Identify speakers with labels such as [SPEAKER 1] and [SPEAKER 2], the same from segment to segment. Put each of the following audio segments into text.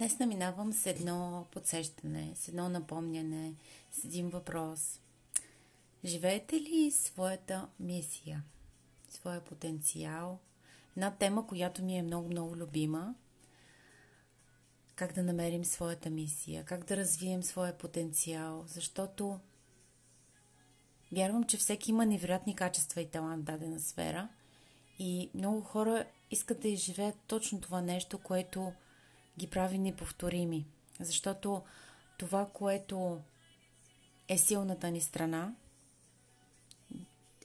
[SPEAKER 1] Днес наминавам с едно подсещане, с едно напомняне, с един въпрос. Живеете ли своята мисия, своя потенциал? Една тема, която ми е много-много любима. Как да намерим своята мисия, как да развием своя потенциал, защото вярвам, че всеки има невероятни качества и талант в дадена сфера и много хора искат да изживеят точно това нещо, което ги прави неповторими. Защото това, което е силната ни страна,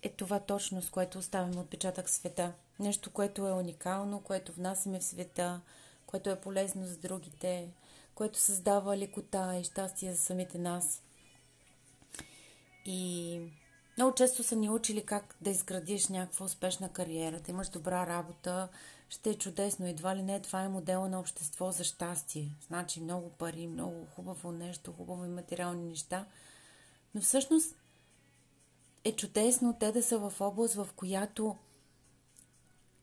[SPEAKER 1] е това точно, с което оставяме отпечатък в света. Нещо, което е уникално, което внасяме в света, което е полезно за другите, което създава лекота и щастие за самите нас. И много често са ни учили как да изградиш някаква успешна кариера, да имаш добра работа, ще е чудесно. Едва ли не това е модела на общество за щастие. Значи много пари, много хубаво нещо, хубаво и материални неща. Но всъщност е чудесно те да са в област, в която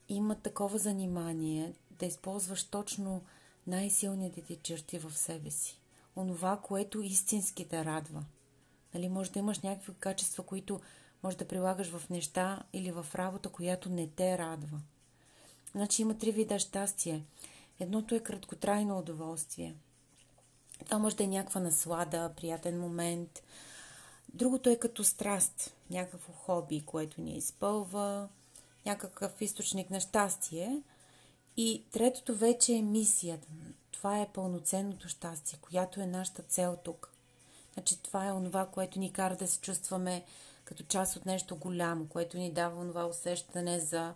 [SPEAKER 1] има такова занимание, да използваш точно най-силните ти черти в себе си. Онова, което истински те радва. Нали, може да имаш някакви качества, които може да прилагаш в неща или в работа, която не те радва – Значи има три вида щастие. Едното е краткотрайно удоволствие. Това може да е някаква наслада, приятен момент. Другото е като страст, някакво хоби, което ни изпълва, някакъв източник на щастие. И третото вече е мисията. Това е пълноценното щастие, която е нашата цел тук. Значи това е онова, което ни кара да се чувстваме като част от нещо голямо, което ни дава онова усещане за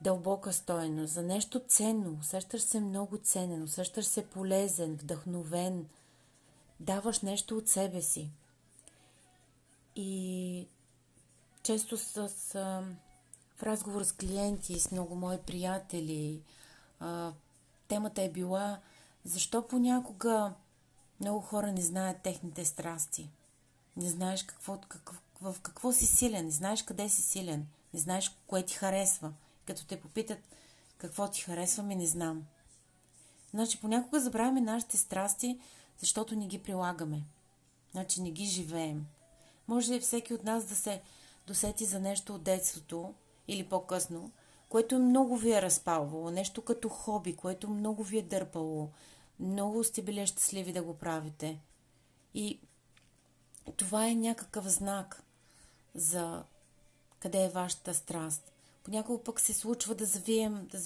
[SPEAKER 1] дълбока стоеност, за нещо ценно. Усещаш се много ценен, усещаш се полезен, вдъхновен. Даваш нещо от себе си. И често с, с, в разговор с клиенти, с много мои приятели, темата е била защо понякога много хора не знаят техните страсти. Не знаеш какво, какво, в какво си силен, не знаеш къде си силен, не знаеш кое ти харесва – като те попитат какво ти харесва, ми не знам. Значи понякога забравяме нашите страсти, защото не ги прилагаме. Значи не ги живеем. Може ли всеки от нас да се досети за нещо от детството или по-късно, което много ви е разпалвало, нещо като хоби, което много ви е дърпало, много сте били щастливи да го правите. И това е някакъв знак за къде е вашата страст. Понякога пък се случва да завием, да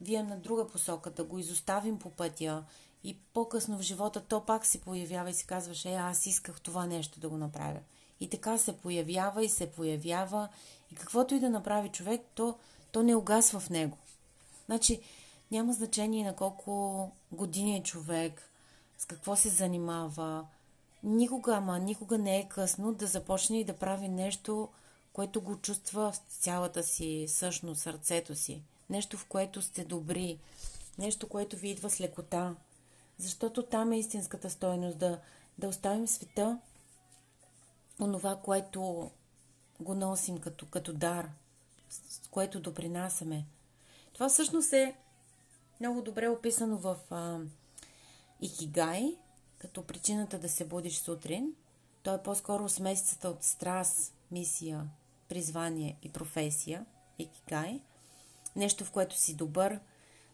[SPEAKER 1] завием на друга посока, да го изоставим по пътя и по-късно в живота то пак се появява и се казваш, е, аз исках това нещо да го направя. И така се появява и се появява и каквото и да направи човек, то, то не угасва в него. Значи няма значение на колко години е човек, с какво се занимава. Никога, ама никога не е късно да започне и да прави нещо, което го чувства в цялата си същност, сърцето си. Нещо, в което сте добри. Нещо, което ви идва с лекота. Защото там е истинската стойност да, да оставим света онова, което го носим като, като дар, с което допринасяме. Това всъщност е много добре описано в а, Икигай, като причината да се будиш сутрин. То е по-скоро смесицата от страст, мисия, призвание и професия, икигай, нещо в което си добър,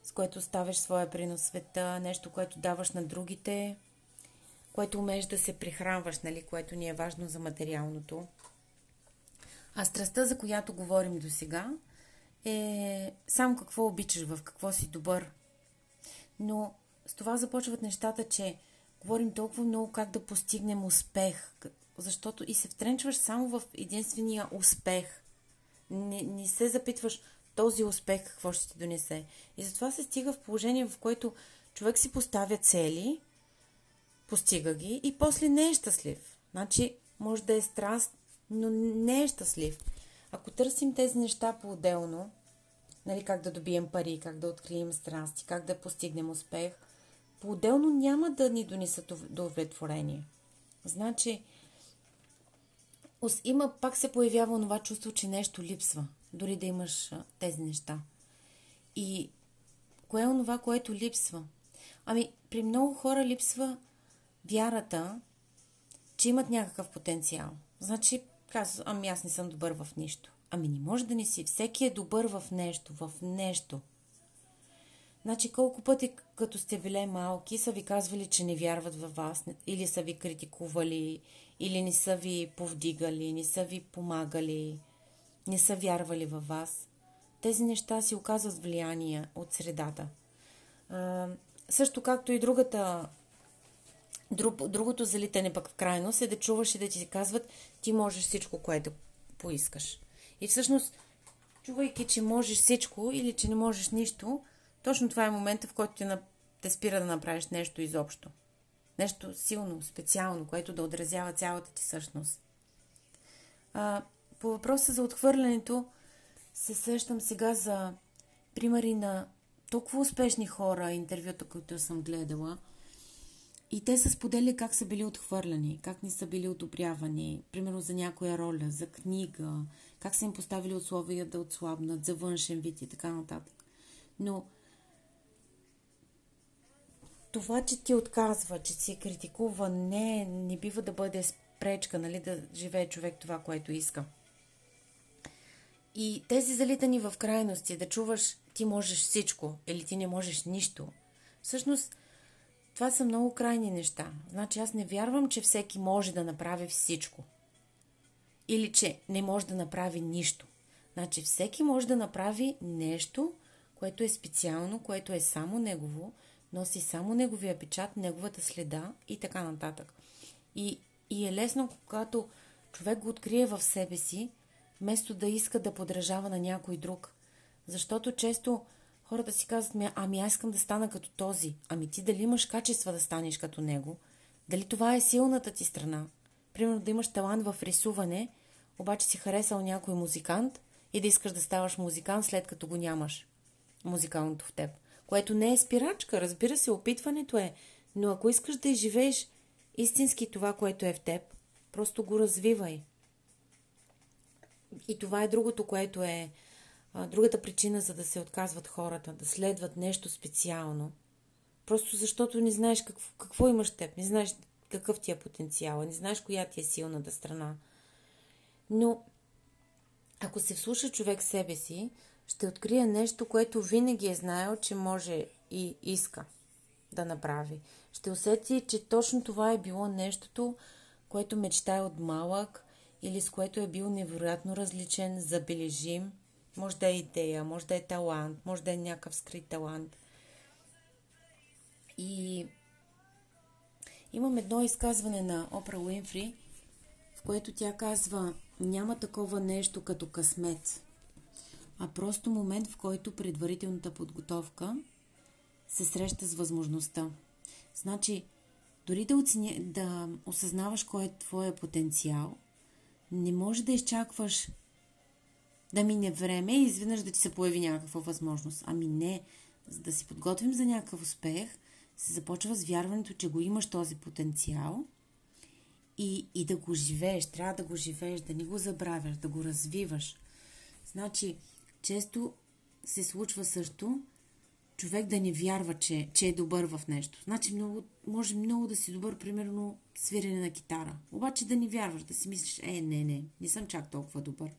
[SPEAKER 1] с което ставаш своя принос света, нещо, което даваш на другите, което умееш да се прихранваш, нали, което ни е важно за материалното. А страстта, за която говорим до сега, е само какво обичаш, в какво си добър. Но с това започват нещата, че говорим толкова много как да постигнем успех, защото и се втренчваш само в единствения успех. Не, не се запитваш този успех какво ще ти донесе. И затова се стига в положение, в което човек си поставя цели, постига ги и после не е щастлив. Значи, може да е страст, но не е щастлив. Ако търсим тези неща по-отделно, нали, как да добием пари, как да открием страсти, как да постигнем успех, по-отделно няма да ни донесат удовлетворение. Значи, има, пак се появява това чувство, че нещо липсва, дори да имаш тези неща. И кое е онова, което липсва? Ами, при много хора липсва вярата, че имат някакъв потенциал. Значи, казва, ами аз не съм добър в нищо. Ами не може да не си. Всеки е добър в нещо, в нещо. Значи колко пъти, като сте били малки, са ви казвали, че не вярват във вас, или са ви критикували, или не са ви повдигали, не са ви помагали, не са вярвали във вас. Тези неща си оказват влияние от средата. А, също както и другата, друг, другото залитане пък в крайност е да чуваш и да ти казват, ти можеш всичко, което поискаш. И всъщност, чувайки, че можеш всичко или че не можеш нищо, точно това е момента, в който те, спира да направиш нещо изобщо. Нещо силно, специално, което да отразява цялата ти същност. А, по въпроса за отхвърлянето, се сещам сега за примери на толкова успешни хора, интервюта, които съм гледала. И те са сподели как са били отхвърляни, как не са били одобрявани, примерно за някоя роля, за книга, как са им поставили условия да отслабнат, за външен вид и така нататък. Но това, че ти отказва, че си критикува, не, не бива да бъде спречка, нали, да живее човек това, което иска. И тези залитани в крайности, да чуваш ти можеш всичко или ти не можеш нищо, всъщност това са много крайни неща. Значи аз не вярвам, че всеки може да направи всичко. Или че не може да направи нищо. Значи всеки може да направи нещо, което е специално, което е само негово, носи само неговия печат, неговата следа и така нататък. И, и е лесно, когато човек го открие в себе си, вместо да иска да подражава на някой друг. Защото често хората си казват, ами аз искам да стана като този. Ами ти дали имаш качества да станеш като него? Дали това е силната ти страна? Примерно да имаш талант в рисуване, обаче си харесал някой музикант и да искаш да ставаш музикант след като го нямаш. Музикалното в теб. Което не е спирачка, разбира се, опитването е. Но ако искаш да изживееш истински това, което е в теб, просто го развивай. И това е другото, което е другата причина, за да се отказват хората, да следват нещо специално. Просто защото не знаеш какво, какво имаш теб, не знаеш какъв ти е потенциал, не знаеш коя ти е силната страна. Но ако се вслуша човек себе си, ще открие нещо, което винаги е знаел, че може и иска да направи. Ще усети, че точно това е било нещото, което мечтае от малък или с което е бил невероятно различен, забележим. Може да е идея, може да е талант, може да е някакъв скрит талант. И имам едно изказване на Опра Уинфри, в което тя казва, няма такова нещо като късмет а просто момент, в който предварителната подготовка се среща с възможността. Значи, дори да, оценя, да осъзнаваш кой е твоя потенциал, не може да изчакваш да мине време и изведнъж да ти се появи някаква възможност. Ами не, за да се подготвим за някакъв успех, се започва с вярването, че го имаш този потенциал и, и да го живееш. Трябва да го живееш, да не го забравяш, да го развиваш. Значи, често се случва също човек да не вярва, че, че е добър в нещо. Значи много, може много да си добър, примерно, свирене на китара. Обаче да не вярваш, да си мислиш, е, не, не, не съм чак толкова добър.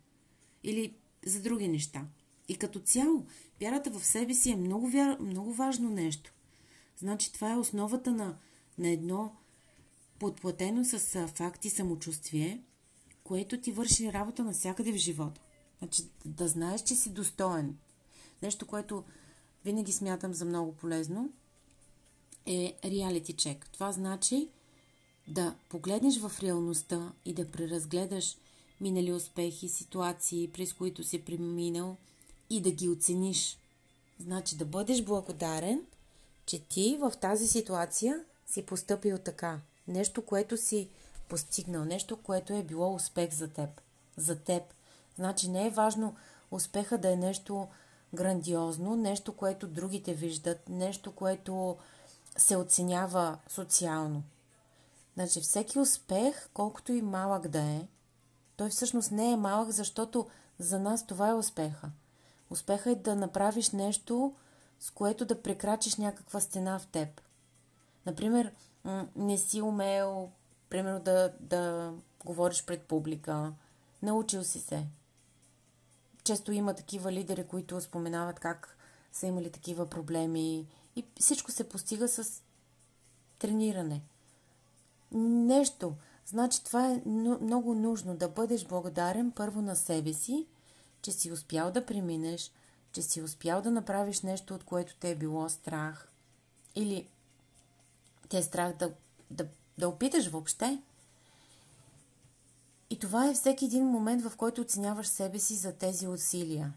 [SPEAKER 1] Или за други неща. И като цяло, вярата в себе си е много, вяр... много важно нещо. Значи това е основата на, на едно подплатено с факти самочувствие, което ти върши работа навсякъде в живота. Значи да знаеш, че си достоен. Нещо, което винаги смятам за много полезно, е реалити чек. Това значи да погледнеш в реалността и да преразгледаш минали успехи, ситуации, през които си преминал и да ги оцениш. Значи да бъдеш благодарен, че ти в тази ситуация си поступил така. Нещо, което си постигнал, нещо, което е било успех за теб. За теб. Значи не е важно успеха да е нещо грандиозно, нещо, което другите виждат, нещо, което се оценява социално. Значи всеки успех, колкото и малък да е, той всъщност не е малък, защото за нас това е успеха. Успеха е да направиш нещо, с което да прекрачиш някаква стена в теб. Например, не си умел, примерно, да, да говориш пред публика. Научил си се. Често има такива лидери, които споменават как са имали такива проблеми и всичко се постига с трениране. Нещо. Значи това е много нужно да бъдеш благодарен първо на себе си, че си успял да преминеш, че си успял да направиш нещо, от което те е било страх. Или те е страх да, да, да опиташ въобще. И това е всеки един момент, в който оценяваш себе си за тези усилия.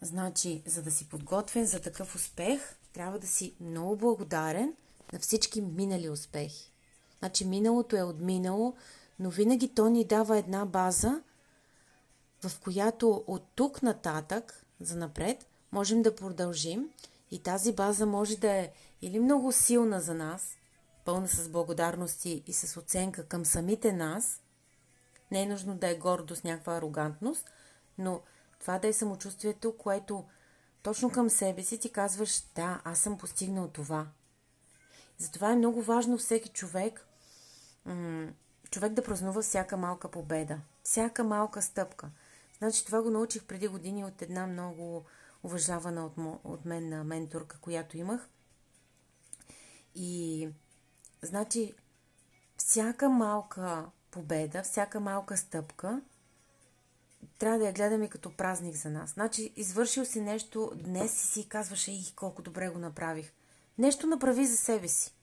[SPEAKER 1] Значи, за да си подготвен за такъв успех, трябва да си много благодарен на всички минали успехи. Значи, миналото е отминало, но винаги то ни дава една база, в която от тук нататък, за напред, можем да продължим и тази база може да е или много силна за нас, пълна с благодарности и с оценка към самите нас. Не е нужно да е гордост, някаква арогантност, но това да е самочувствието, което точно към себе си ти казваш, да, аз съм постигнал това. Затова е много важно всеки човек, човек да празнува всяка малка победа, всяка малка стъпка. Значи това го научих преди години от една много уважавана от, от мен на менторка, която имах. И значи всяка малка победа, всяка малка стъпка трябва да я гледаме като празник за нас. Значи, извършил си нещо днес и си казваш, ей, колко добре го направих. Нещо направи за себе си.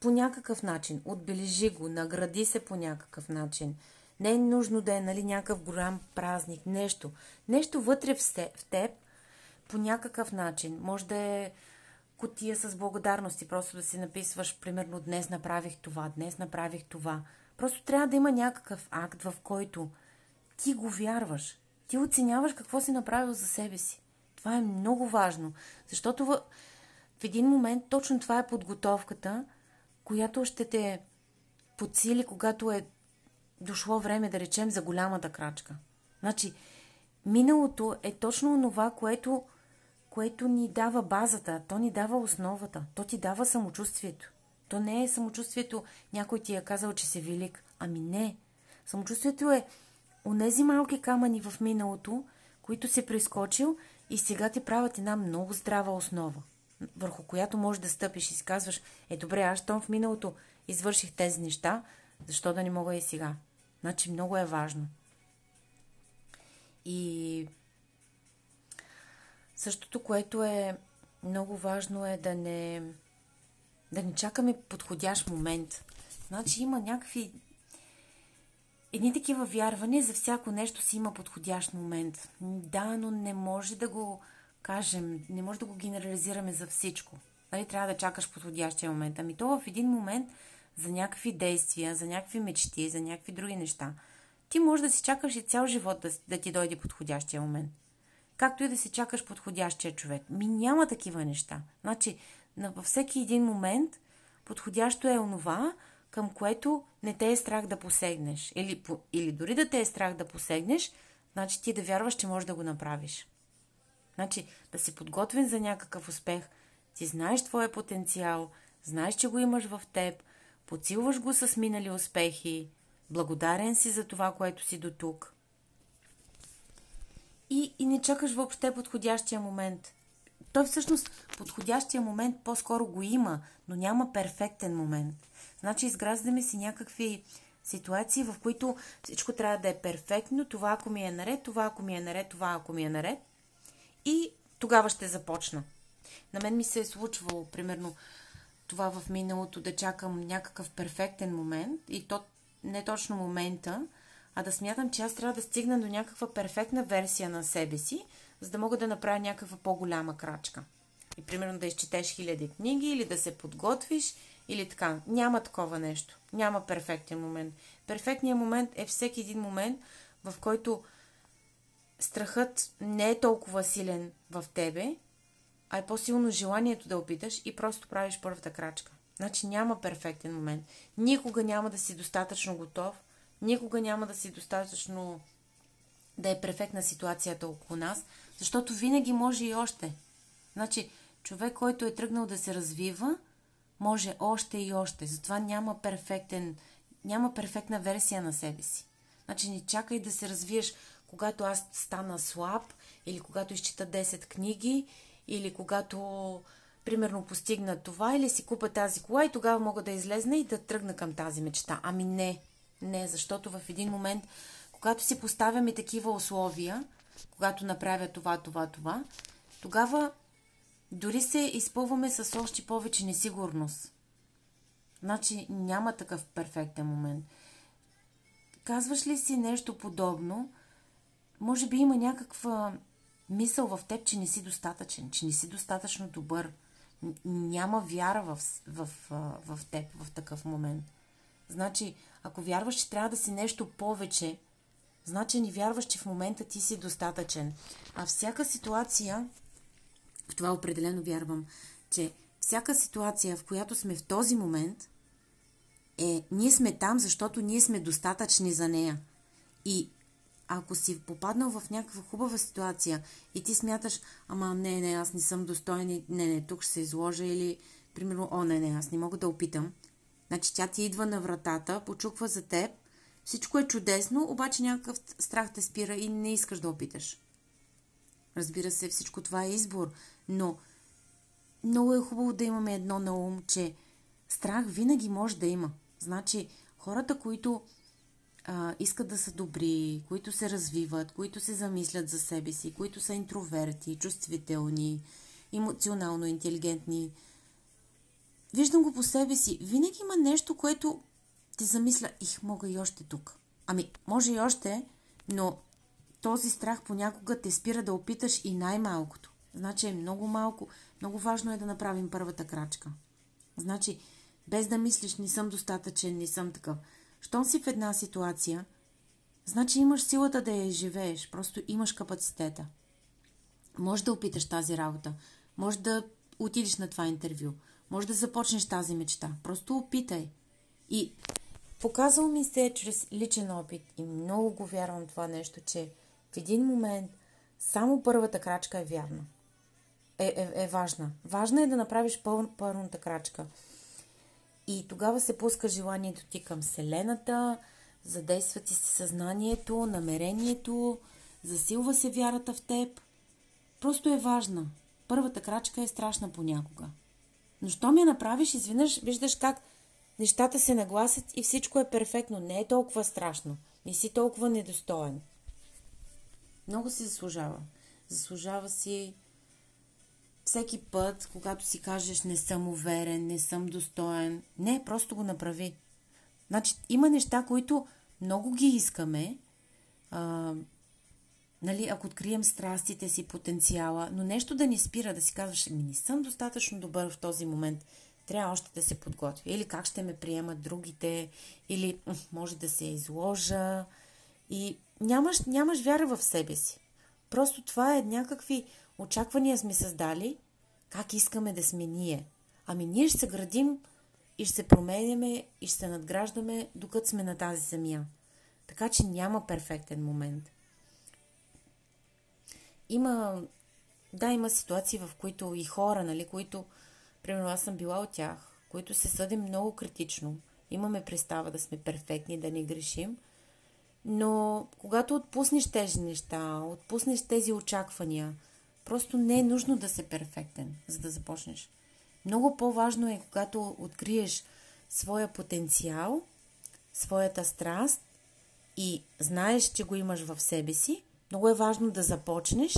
[SPEAKER 1] По някакъв начин. Отбележи го, награди се по някакъв начин. Не е нужно да е нали, някакъв голям празник, нещо. Нещо вътре в теб, по някакъв начин. Може да е котия с благодарности, просто да си написваш, примерно, днес направих това, днес направих това. Просто трябва да има някакъв акт, в който ти го вярваш. Ти оценяваш какво си направил за себе си. Това е много важно, защото в, в един момент точно това е подготовката, която ще те подсили, когато е дошло време, да речем, за голямата крачка. Значи, миналото е точно това, което, което ни дава базата, то ни дава основата, то ти дава самочувствието. То не е самочувствието, някой ти е казал, че си велик. Ами не. Самочувствието е онези малки камъни в миналото, които си прескочил и сега ти правят една много здрава основа, върху която можеш да стъпиш и си казваш, е добре, аз щом в миналото извърших тези неща, защо да не мога и сега? Значи много е важно. И същото, което е много важно е да не, да не чакаме подходящ момент. Значи има някакви едни такива вярвания за всяко нещо си има подходящ момент. Да, но не може да го кажем, не може да го генерализираме за всичко. Нали, трябва да чакаш подходящия момент. Ами то в един момент за някакви действия, за някакви мечти, за някакви други неща, ти може да си чакаш и цял живот да, да ти дойде подходящия момент. Както и да си чакаш подходящия човек. Ми няма такива неща. Значи, във всеки един момент подходящо е онова, към което не те е страх да посегнеш. Или, или дори да те е страх да посегнеш, значи ти да вярваш, че можеш да го направиш. Значи да си подготвен за някакъв успех, ти знаеш твоя потенциал, знаеш, че го имаш в теб, подсилваш го с минали успехи, благодарен си за това, което си до тук. И, и не чакаш въобще подходящия момент. Той всъщност подходящия момент по-скоро го има, но няма перфектен момент. Значи изграждаме си някакви ситуации, в които всичко трябва да е перфектно, това ако ми е наред, това ако ми е наред, това ако ми е наред. И тогава ще започна. На мен ми се е случвало, примерно, това в миналото да чакам някакъв перфектен момент и то не точно момента, а да смятам, че аз трябва да стигна до някаква перфектна версия на себе си, за да мога да направя някаква по-голяма крачка. И примерно да изчетеш хиляди книги или да се подготвиш или така. Няма такова нещо. Няма перфектен момент. Перфектният момент е всеки един момент, в който страхът не е толкова силен в тебе, а е по-силно желанието да опиташ и просто правиш първата крачка. Значи няма перфектен момент. Никога няма да си достатъчно готов, никога няма да си достатъчно да е перфектна ситуацията около нас, защото винаги може и още. Значи, човек, който е тръгнал да се развива, може още и още. Затова няма перфектен, няма перфектна версия на себе си. Значи не чакай да се развиеш, когато аз стана слаб, или когато изчита 10 книги, или когато примерно постигна това, или си купа тази кола и тогава мога да излезна и да тръгна към тази мечта. Ами не, не, защото в един момент, когато си поставяме такива условия, когато направя това, това, това, тогава дори се изпълваме с още повече несигурност. Значи няма такъв перфектен момент. Казваш ли си нещо подобно, може би има някаква мисъл в теб, че не си достатъчен, че не си достатъчно добър. Няма вяра в, в, в, в теб в такъв момент. Значи, ако вярваш, че трябва да си нещо повече, значи не вярваш, че в момента ти си достатъчен. А всяка ситуация, в това определено вярвам, че всяка ситуация, в която сме в този момент, е, ние сме там, защото ние сме достатъчни за нея. И ако си попаднал в някаква хубава ситуация и ти смяташ, ама не, не, аз не съм достоен, не, не, тук ще се изложа или, примерно, о, не, не, аз не мога да опитам. Значи тя ти идва на вратата, почуква за теб, всичко е чудесно, обаче някакъв страх те спира и не искаш да опиташ. Разбира се, всичко това е избор, но много е хубаво да имаме едно на ум, че страх винаги може да има. Значи, хората, които а, искат да са добри, които се развиват, които се замислят за себе си, които са интроверти, чувствителни, емоционално интелигентни. Виждам го по себе си. Винаги има нещо, което ти замисля, их, мога и още тук. Ами, може и още, но този страх понякога те спира да опиташ и най-малкото. Значи е много малко, много важно е да направим първата крачка. Значи, без да мислиш, не съм достатъчен, не съм такъв. Щом си в една ситуация, значи имаш силата да я изживееш, просто имаш капацитета. Може да опиташ тази работа, може да отидеш на това интервю, може да започнеш тази мечта. Просто опитай. И показал ми се чрез личен опит и много го вярвам това нещо, че в един момент само първата крачка е вярна. Е, е, е важна. Важна е да направиш пъл, първата крачка. И тогава се пуска желанието ти към Вселената, задейства ти се съзнанието, намерението, засилва се вярата в теб. Просто е важна. Първата крачка е страшна понякога. Но що ми направиш, изведнъж виждаш как нещата се нагласят и всичко е перфектно. Не е толкова страшно. Не си толкова недостоен. Много си заслужава. Заслужава си всеки път, когато си кажеш не съм уверен, не съм достоен, не, просто го направи. Значи, има неща, които много ги искаме, а, нали, ако открием страстите си, потенциала, но нещо да ни спира, да си казваш, ми не съм достатъчно добър в този момент, трябва още да се подготвя. Или как ще ме приемат другите, или може да се изложа. И нямаш, нямаш вяра в себе си. Просто това е някакви очаквания сме създали, как искаме да сме ние. Ами ние ще се градим и ще се променяме и ще се надграждаме, докато сме на тази земя. Така че няма перфектен момент. Има, да, има ситуации, в които и хора, нали, които, примерно аз съм била от тях, които се съдим много критично. Имаме представа да сме перфектни, да не грешим. Но когато отпуснеш тези неща, отпуснеш тези очаквания – Просто не е нужно да си перфектен, за да започнеш. Много по-важно е, когато откриеш своя потенциал, своята страст и знаеш, че го имаш в себе си, много е важно да започнеш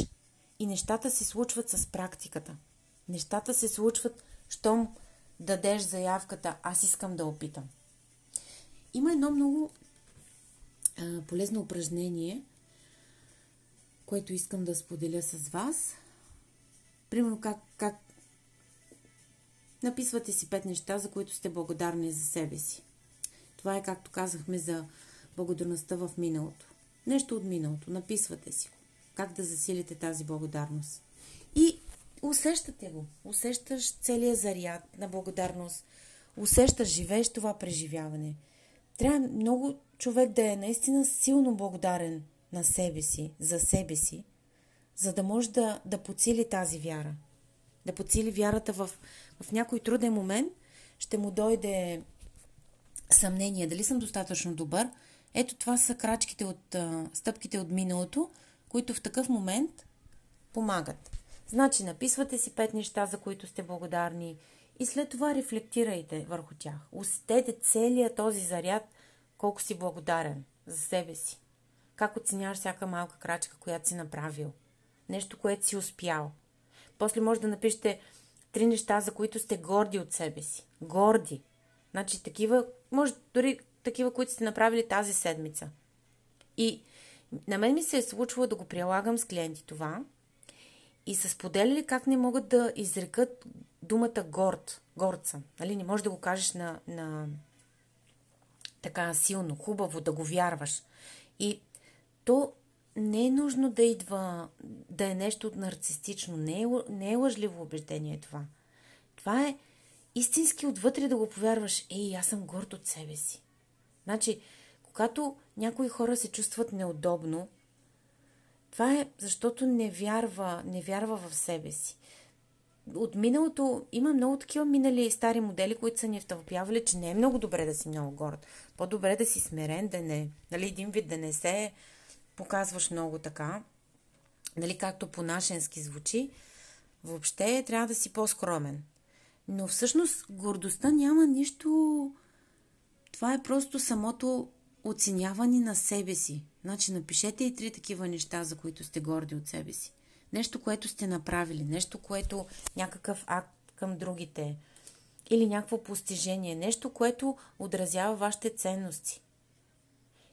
[SPEAKER 1] и нещата се случват с практиката. Нещата се случват, щом дадеш заявката, аз искам да опитам. Има едно много а, полезно упражнение, което искам да споделя с вас. Примерно как, как написвате си пет неща, за които сте благодарни за себе си. Това е както казахме за благодарността в миналото. Нещо от миналото. Написвате си го. Как да засилите тази благодарност. И усещате го. Усещаш целият заряд на благодарност. Усещаш, живееш това преживяване. Трябва много човек да е наистина силно благодарен на себе си, за себе си, за да може да, да подсили тази вяра. Да подсили вярата в, в някой труден момент, ще му дойде съмнение дали съм достатъчно добър. Ето това са крачките от стъпките от миналото, които в такъв момент помагат. Значи, написвате си пет неща, за които сте благодарни и след това рефлектирайте върху тях. Усетете целият този заряд, колко си благодарен за себе си. Как оценяваш всяка малка крачка, която си направил. Нещо, което си успял. После може да напишете три неща, за които сте горди от себе си. Горди. Значи такива, може дори такива, които сте направили тази седмица. И на мен ми се е случвало да го прилагам с клиенти това и са споделили как не могат да изрекат думата горд, горца. Нали? Не можеш да го кажеш на, на така силно, хубаво, да го вярваш. И то не е нужно да идва, да е нещо нарцистично. Не е, не е лъжливо убеждение това. Това е истински отвътре да го повярваш. Ей, аз съм горд от себе си. Значи, когато някои хора се чувстват неудобно, това е защото не вярва, не вярва в себе си. От миналото има много такива минали стари модели, които са ни втълпявали, че не е много добре да си много горд. По-добре да си смирен, да не, нали, един вид да не се показваш много така, нали, както по-нашенски звучи, въобще трябва да си по-скромен. Но всъщност гордостта няма нищо... Това е просто самото оценяване на себе си. Значи напишете и три такива неща, за които сте горди от себе си. Нещо, което сте направили, нещо, което някакъв акт към другите или някакво постижение, нещо, което отразява вашите ценности.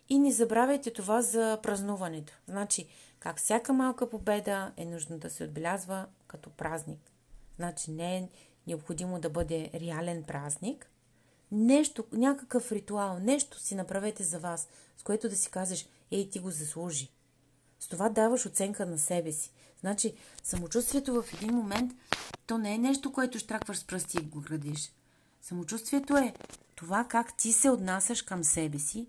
[SPEAKER 1] И не забравяйте това за празнуването. Значи, как всяка малка победа е нужно да се отбелязва като празник. Значи не е необходимо да бъде реален празник. Нещо, някакъв ритуал, нещо си направете за вас, с което да си кажеш, ей, ти го заслужи. С това даваш оценка на себе си. Значи, самочувствието в един момент, то не е нещо, което штракваш с пръсти и го градиш. Самочувствието е това как ти се отнасяш към себе си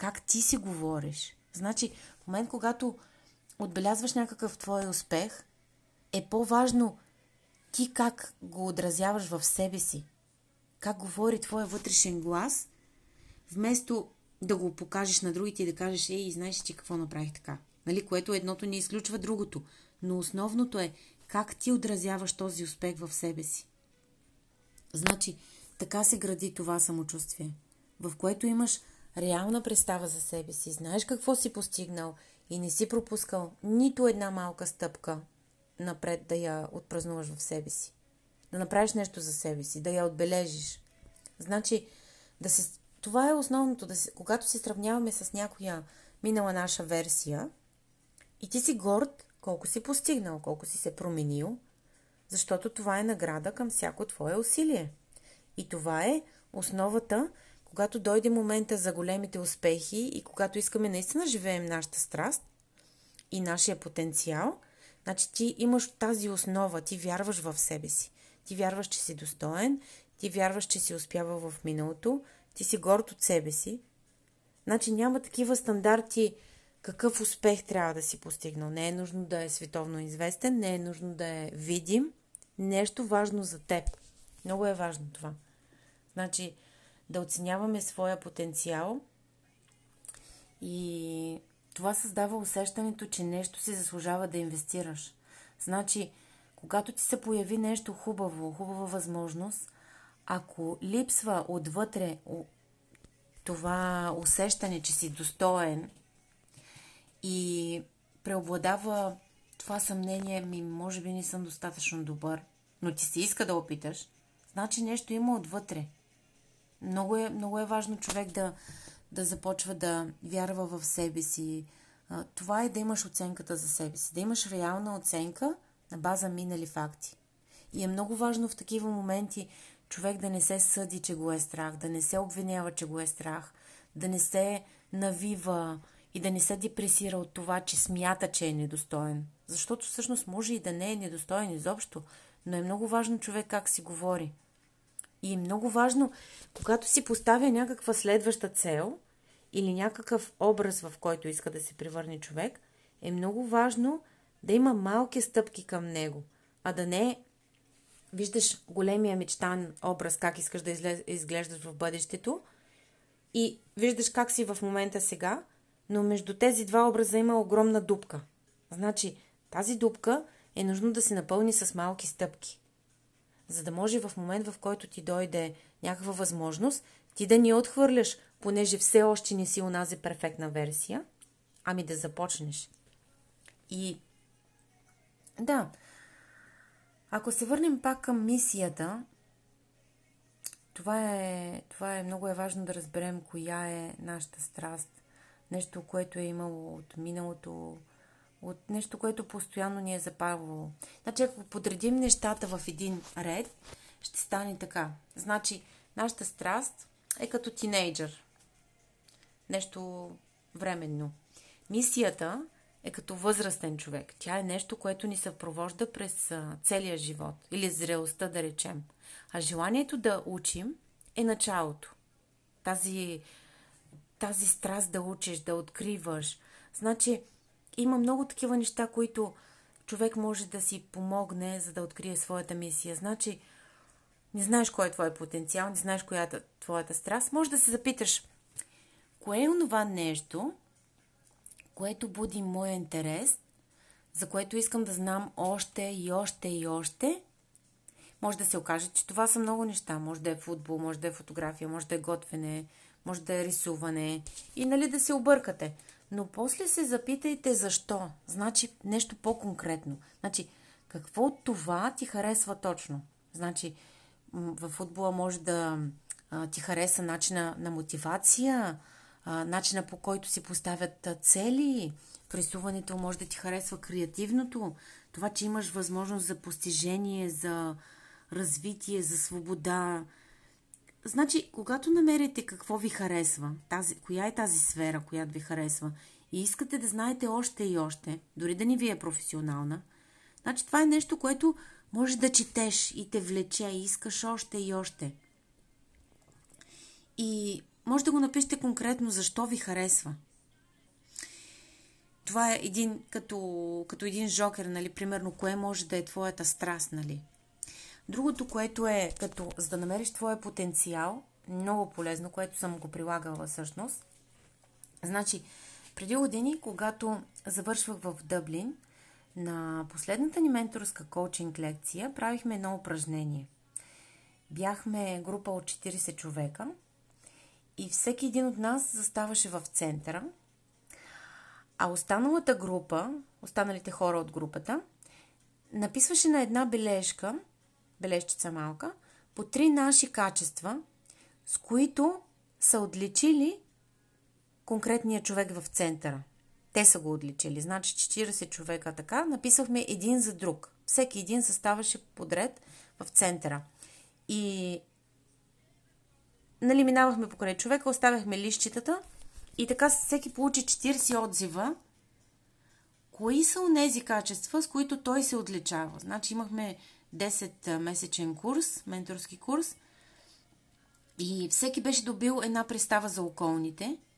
[SPEAKER 1] как ти си говориш. Значи, в момент, когато отбелязваш някакъв твой успех, е по-важно ти как го отразяваш в себе си. Как говори твоя вътрешен глас, вместо да го покажеш на другите и да кажеш, ей, знаеш ти какво направих така. Нали? Което едното не изключва другото. Но основното е как ти отразяваш този успех в себе си. Значи, така се гради това самочувствие, в което имаш реална представа за себе си, знаеш какво си постигнал и не си пропускал нито една малка стъпка напред да я отпразнуваш в себе си. Да направиш нещо за себе си, да я отбележиш. Значи, да се... това е основното. Да се... Когато се сравняваме с някоя минала наша версия и ти си горд колко си постигнал, колко си се променил, защото това е награда към всяко твое усилие. И това е основата, когато дойде момента за големите успехи и когато искаме наистина живеем нашата страст и нашия потенциал, значи ти имаш тази основа, ти вярваш в себе си. Ти вярваш, че си достоен, ти вярваш, че си успявал в миналото, ти си горд от себе си. Значи няма такива стандарти какъв успех трябва да си постигнал. Не е нужно да е световно известен, не е нужно да е видим. Нещо важно за теб. Много е важно това. Значи, да оценяваме своя потенциал и това създава усещането, че нещо си заслужава да инвестираш. Значи, когато ти се появи нещо хубаво, хубава възможност, ако липсва отвътре това усещане, че си достоен и преобладава това съмнение ми, може би не съм достатъчно добър, но ти се иска да опиташ, значи нещо има отвътре – много е, много е важно човек да, да започва да вярва в себе си. Това е да имаш оценката за себе си, да имаш реална оценка на база минали факти. И е много важно в такива моменти човек да не се съди, че го е страх, да не се обвинява, че го е страх, да не се навива и да не се депресира от това, че смята, че е недостоен. Защото всъщност може и да не е недостоен изобщо, но е много важно човек как си говори. И е много важно, когато си поставя някаква следваща цел или някакъв образ, в който иска да се превърне човек, е много важно да има малки стъпки към него, а да не виждаш големия мечтан образ, как искаш да изглеждаш в бъдещето и виждаш как си в момента сега, но между тези два образа има огромна дупка. Значи, тази дупка е нужно да се напълни с малки стъпки. За да може в момент, в който ти дойде някаква възможност, ти да ни отхвърляш, понеже все още не си унази перфектна версия, ами да започнеш. И да, ако се върнем пак към мисията, това е, това е много е важно да разберем коя е нашата страст. Нещо, което е имало от миналото, от нещо, което постоянно ни е запавало. Значи, ако подредим нещата в един ред, ще стане така. Значи, нашата страст е като тинейджър. Нещо временно. Мисията е като възрастен човек. Тя е нещо, което ни съпровожда през целия живот или зрелостта, да речем. А желанието да учим е началото. Тази, тази страст да учиш, да откриваш. Значи, има много такива неща, които човек може да си помогне, за да открие своята мисия. Значи, не знаеш кой е твой потенциал, не знаеш коя е твоята страст, може да се запиташ, кое е онова нещо, което буди моя интерес, за което искам да знам още и още и още, може да се окаже, че това са много неща. Може да е футбол, може да е фотография, може да е готвене, може да е рисуване и нали да се объркате. Но после се запитайте защо. Значи нещо по-конкретно. Значи, какво от това ти харесва точно? Значи, в футбола може да ти хареса начина на мотивация, начина по който си поставят цели. В може да ти харесва креативното, това, че имаш възможност за постижение, за развитие, за свобода. Значи, когато намерите какво ви харесва, тази, коя е тази сфера, която ви харесва, и искате да знаете още и още, дори да не ви е професионална, значи това е нещо, което може да четеш и те влече и искаш още и още. И може да го напишете конкретно защо ви харесва. Това е един, като, като един жокер, нали, примерно, кое може да е твоята страст, нали. Другото, което е, като за да намериш твоя потенциал, много полезно, което съм го прилагала всъщност. Значи, преди години, когато завършвах в Дъблин, на последната ни менторска коучинг лекция правихме едно упражнение. Бяхме група от 40 човека и всеки един от нас заставаше в центъра, а останалата група, останалите хора от групата, написваше на една бележка, бележчица малка, по три наши качества, с които са отличили конкретния човек в центъра. Те са го отличили. Значи 40 човека така. Написахме един за друг. Всеки един съставаше подред в центъра. И нали, минавахме покрай човека, оставяхме лищитата и така всеки получи 40 отзива. Кои са онези качества, с които той се отличава? Значи имахме 10-месечен курс, менторски курс и всеки беше добил една представа за околните –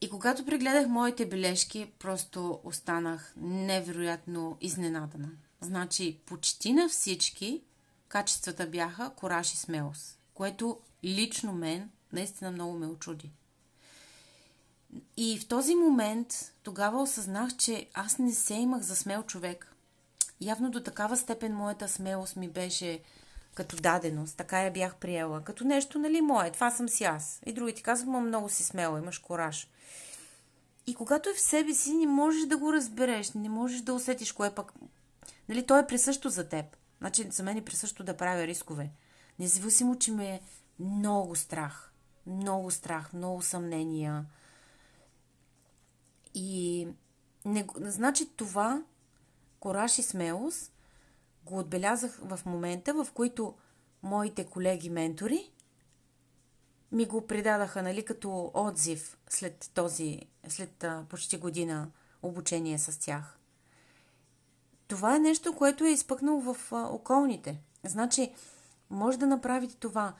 [SPEAKER 1] и когато прегледах моите бележки, просто останах невероятно изненадана. Значи, почти на всички качествата бяха кораж и смелост, което лично мен наистина много ме очуди. И в този момент тогава осъзнах, че аз не се имах за смел човек. Явно до такава степен моята смелост ми беше като даденост. Така я бях приела. Като нещо, нали, мое. Това съм си аз. И другите казват, много си смела, имаш кораж. И когато е в себе си, не можеш да го разбереш, не можеш да усетиш кое пък... Нали, то е присъщо за теб. Значи за мен е присъщо да правя рискове. Независимо, че ме е много страх. Много страх, много съмнения. И не, значи това, кораж и смелост, го отбелязах в момента, в който моите колеги-ментори ми го предадаха, нали, като отзив след този, след а, почти година обучение с тях. Това е нещо, което е изпъкнало в а, околните. Значи, може да направите това.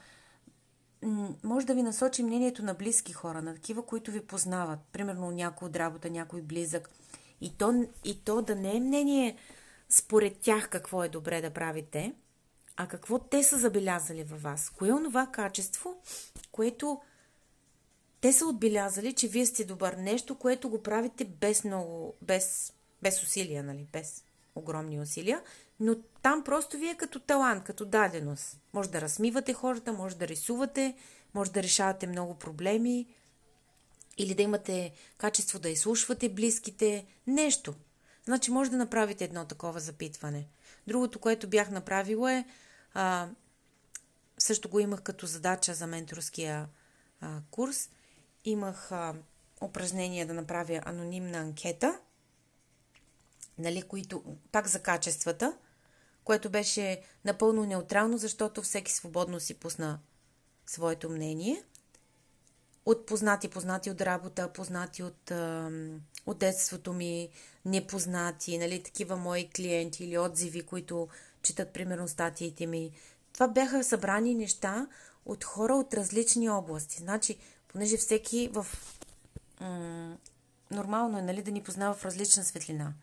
[SPEAKER 1] Може да ви насочи мнението на близки хора, на такива, които ви познават. Примерно някой от работа, някой близък. И то, и то да не е мнение според тях какво е добре да правите, а какво те са забелязали във вас. Кое е онова качество, което те са отбелязали, че вие сте добър. Нещо, което го правите без много, без, без усилия, нали? Без огромни усилия. Но там просто вие като талант, като даденост. Може да размивате хората, може да рисувате, може да решавате много проблеми, или да имате качество да изслушвате близките, нещо. Значи може да направите едно такова запитване. Другото, което бях направила е, а, също го имах като задача за менторския а, курс, имах а, упражнение да направя анонимна анкета, нали, които, пак за качествата, което беше напълно неутрално, защото всеки свободно си пусна своето мнение. От познати, познати от работа, познати от, от детството ми, непознати, нали, такива мои клиенти или отзиви, които четат примерно статиите ми. Това бяха събрани неща от хора от различни области. Значи, понеже всеки в... М- нормално е, нали, да ни познава в различна светлина.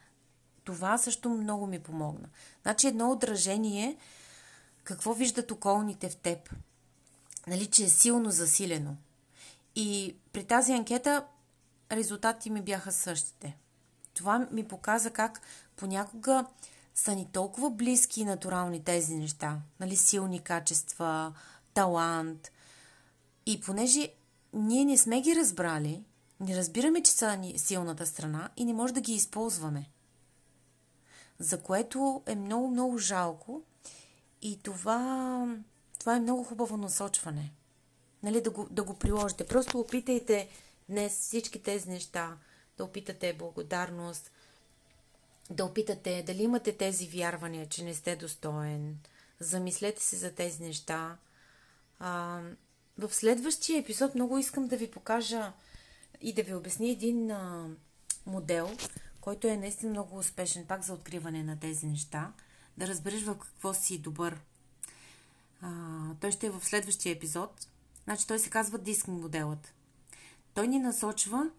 [SPEAKER 1] Това също много ми помогна. Значи едно отражение, какво виждат околните в теб. Нали, че е силно засилено. И при тази анкета резултатите ми бяха същите. Това ми показа как понякога са ни толкова близки и натурални тези неща. Нали, силни качества, талант. И понеже ние не сме ги разбрали, не разбираме, че са ни силната страна и не може да ги използваме. За което е много, много жалко и това, това е много хубаво насочване. Нали, да, го, да го приложите. Просто опитайте днес всички тези неща, да опитате благодарност, да опитате дали имате тези вярвания, че не сте достоен. Замислете се за тези неща. А, в следващия епизод много искам да ви покажа и да ви обясня един а, модел, който е наистина много успешен, пак за откриване на тези неща, да разбереш в какво си добър. А, той ще е в следващия епизод. Значи той се казва диск моделът. Той ни насочва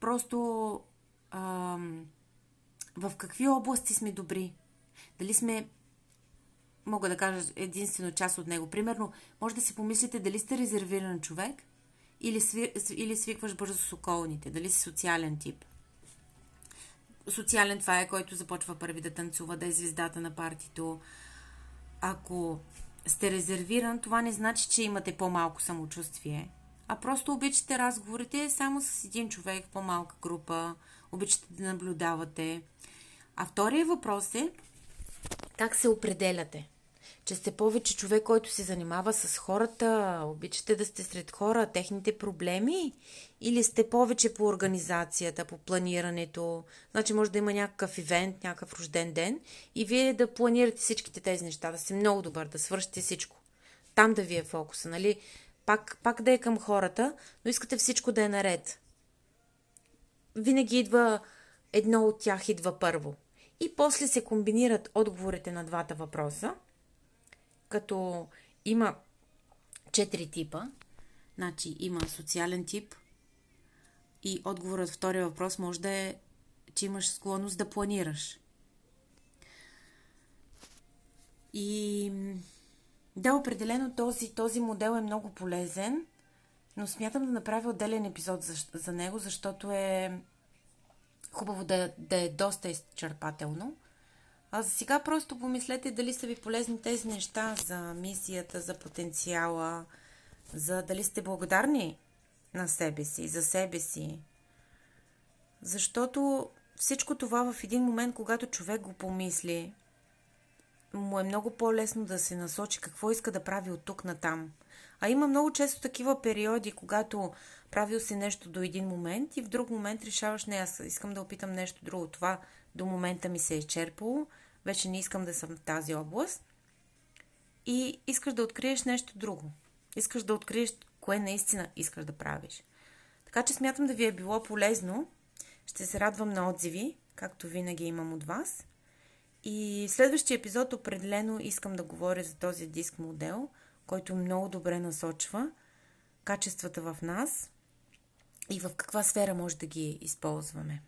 [SPEAKER 1] просто а, в какви области сме добри. Дали сме мога да кажа единствено част от него. Примерно, може да си помислите дали сте резервиран човек или, сви, или свикваш бързо с околните, дали си социален тип. Социален това е, който започва първи да танцува, да е звездата на партито. Ако сте резервиран, това не значи, че имате по-малко самочувствие, а просто обичате разговорите само с един човек по-малка група, обичате да наблюдавате. А втория въпрос е как се определяте? Че сте повече човек, който се занимава с хората, обичате да сте сред хора, техните проблеми, или сте повече по организацията, по планирането. Значи може да има някакъв ивент, някакъв рожден ден и вие да планирате всичките тези неща, да сте много добър, да свършите всичко. Там да ви е фокуса, нали? Пак, пак да е към хората, но искате всичко да е наред. Винаги идва едно от тях идва първо. И после се комбинират отговорите на двата въпроса – като има четири типа. Значи има социален тип и отговорът втория въпрос може да е, че имаш склонност да планираш. И да, определено този, този модел е много полезен, но смятам да направя отделен епизод за, за него, защото е хубаво да, да е доста изчерпателно. А за сега просто помислете дали са ви полезни тези неща за мисията, за потенциала, за дали сте благодарни на себе си, за себе си. Защото всичко това в един момент, когато човек го помисли, му е много по-лесно да се насочи какво иска да прави от тук на там. А има много често такива периоди, когато правил си нещо до един момент и в друг момент решаваш, не, аз искам да опитам нещо друго. Това до момента ми се е изчерпало, вече не искам да съм в тази област. И искаш да откриеш нещо друго. Искаш да откриеш кое наистина искаш да правиш. Така че смятам да ви е било полезно. Ще се радвам на отзиви, както винаги имам от вас. И следващия епизод определено искам да говоря за този диск модел, който много добре насочва качествата в нас и в каква сфера може да ги използваме.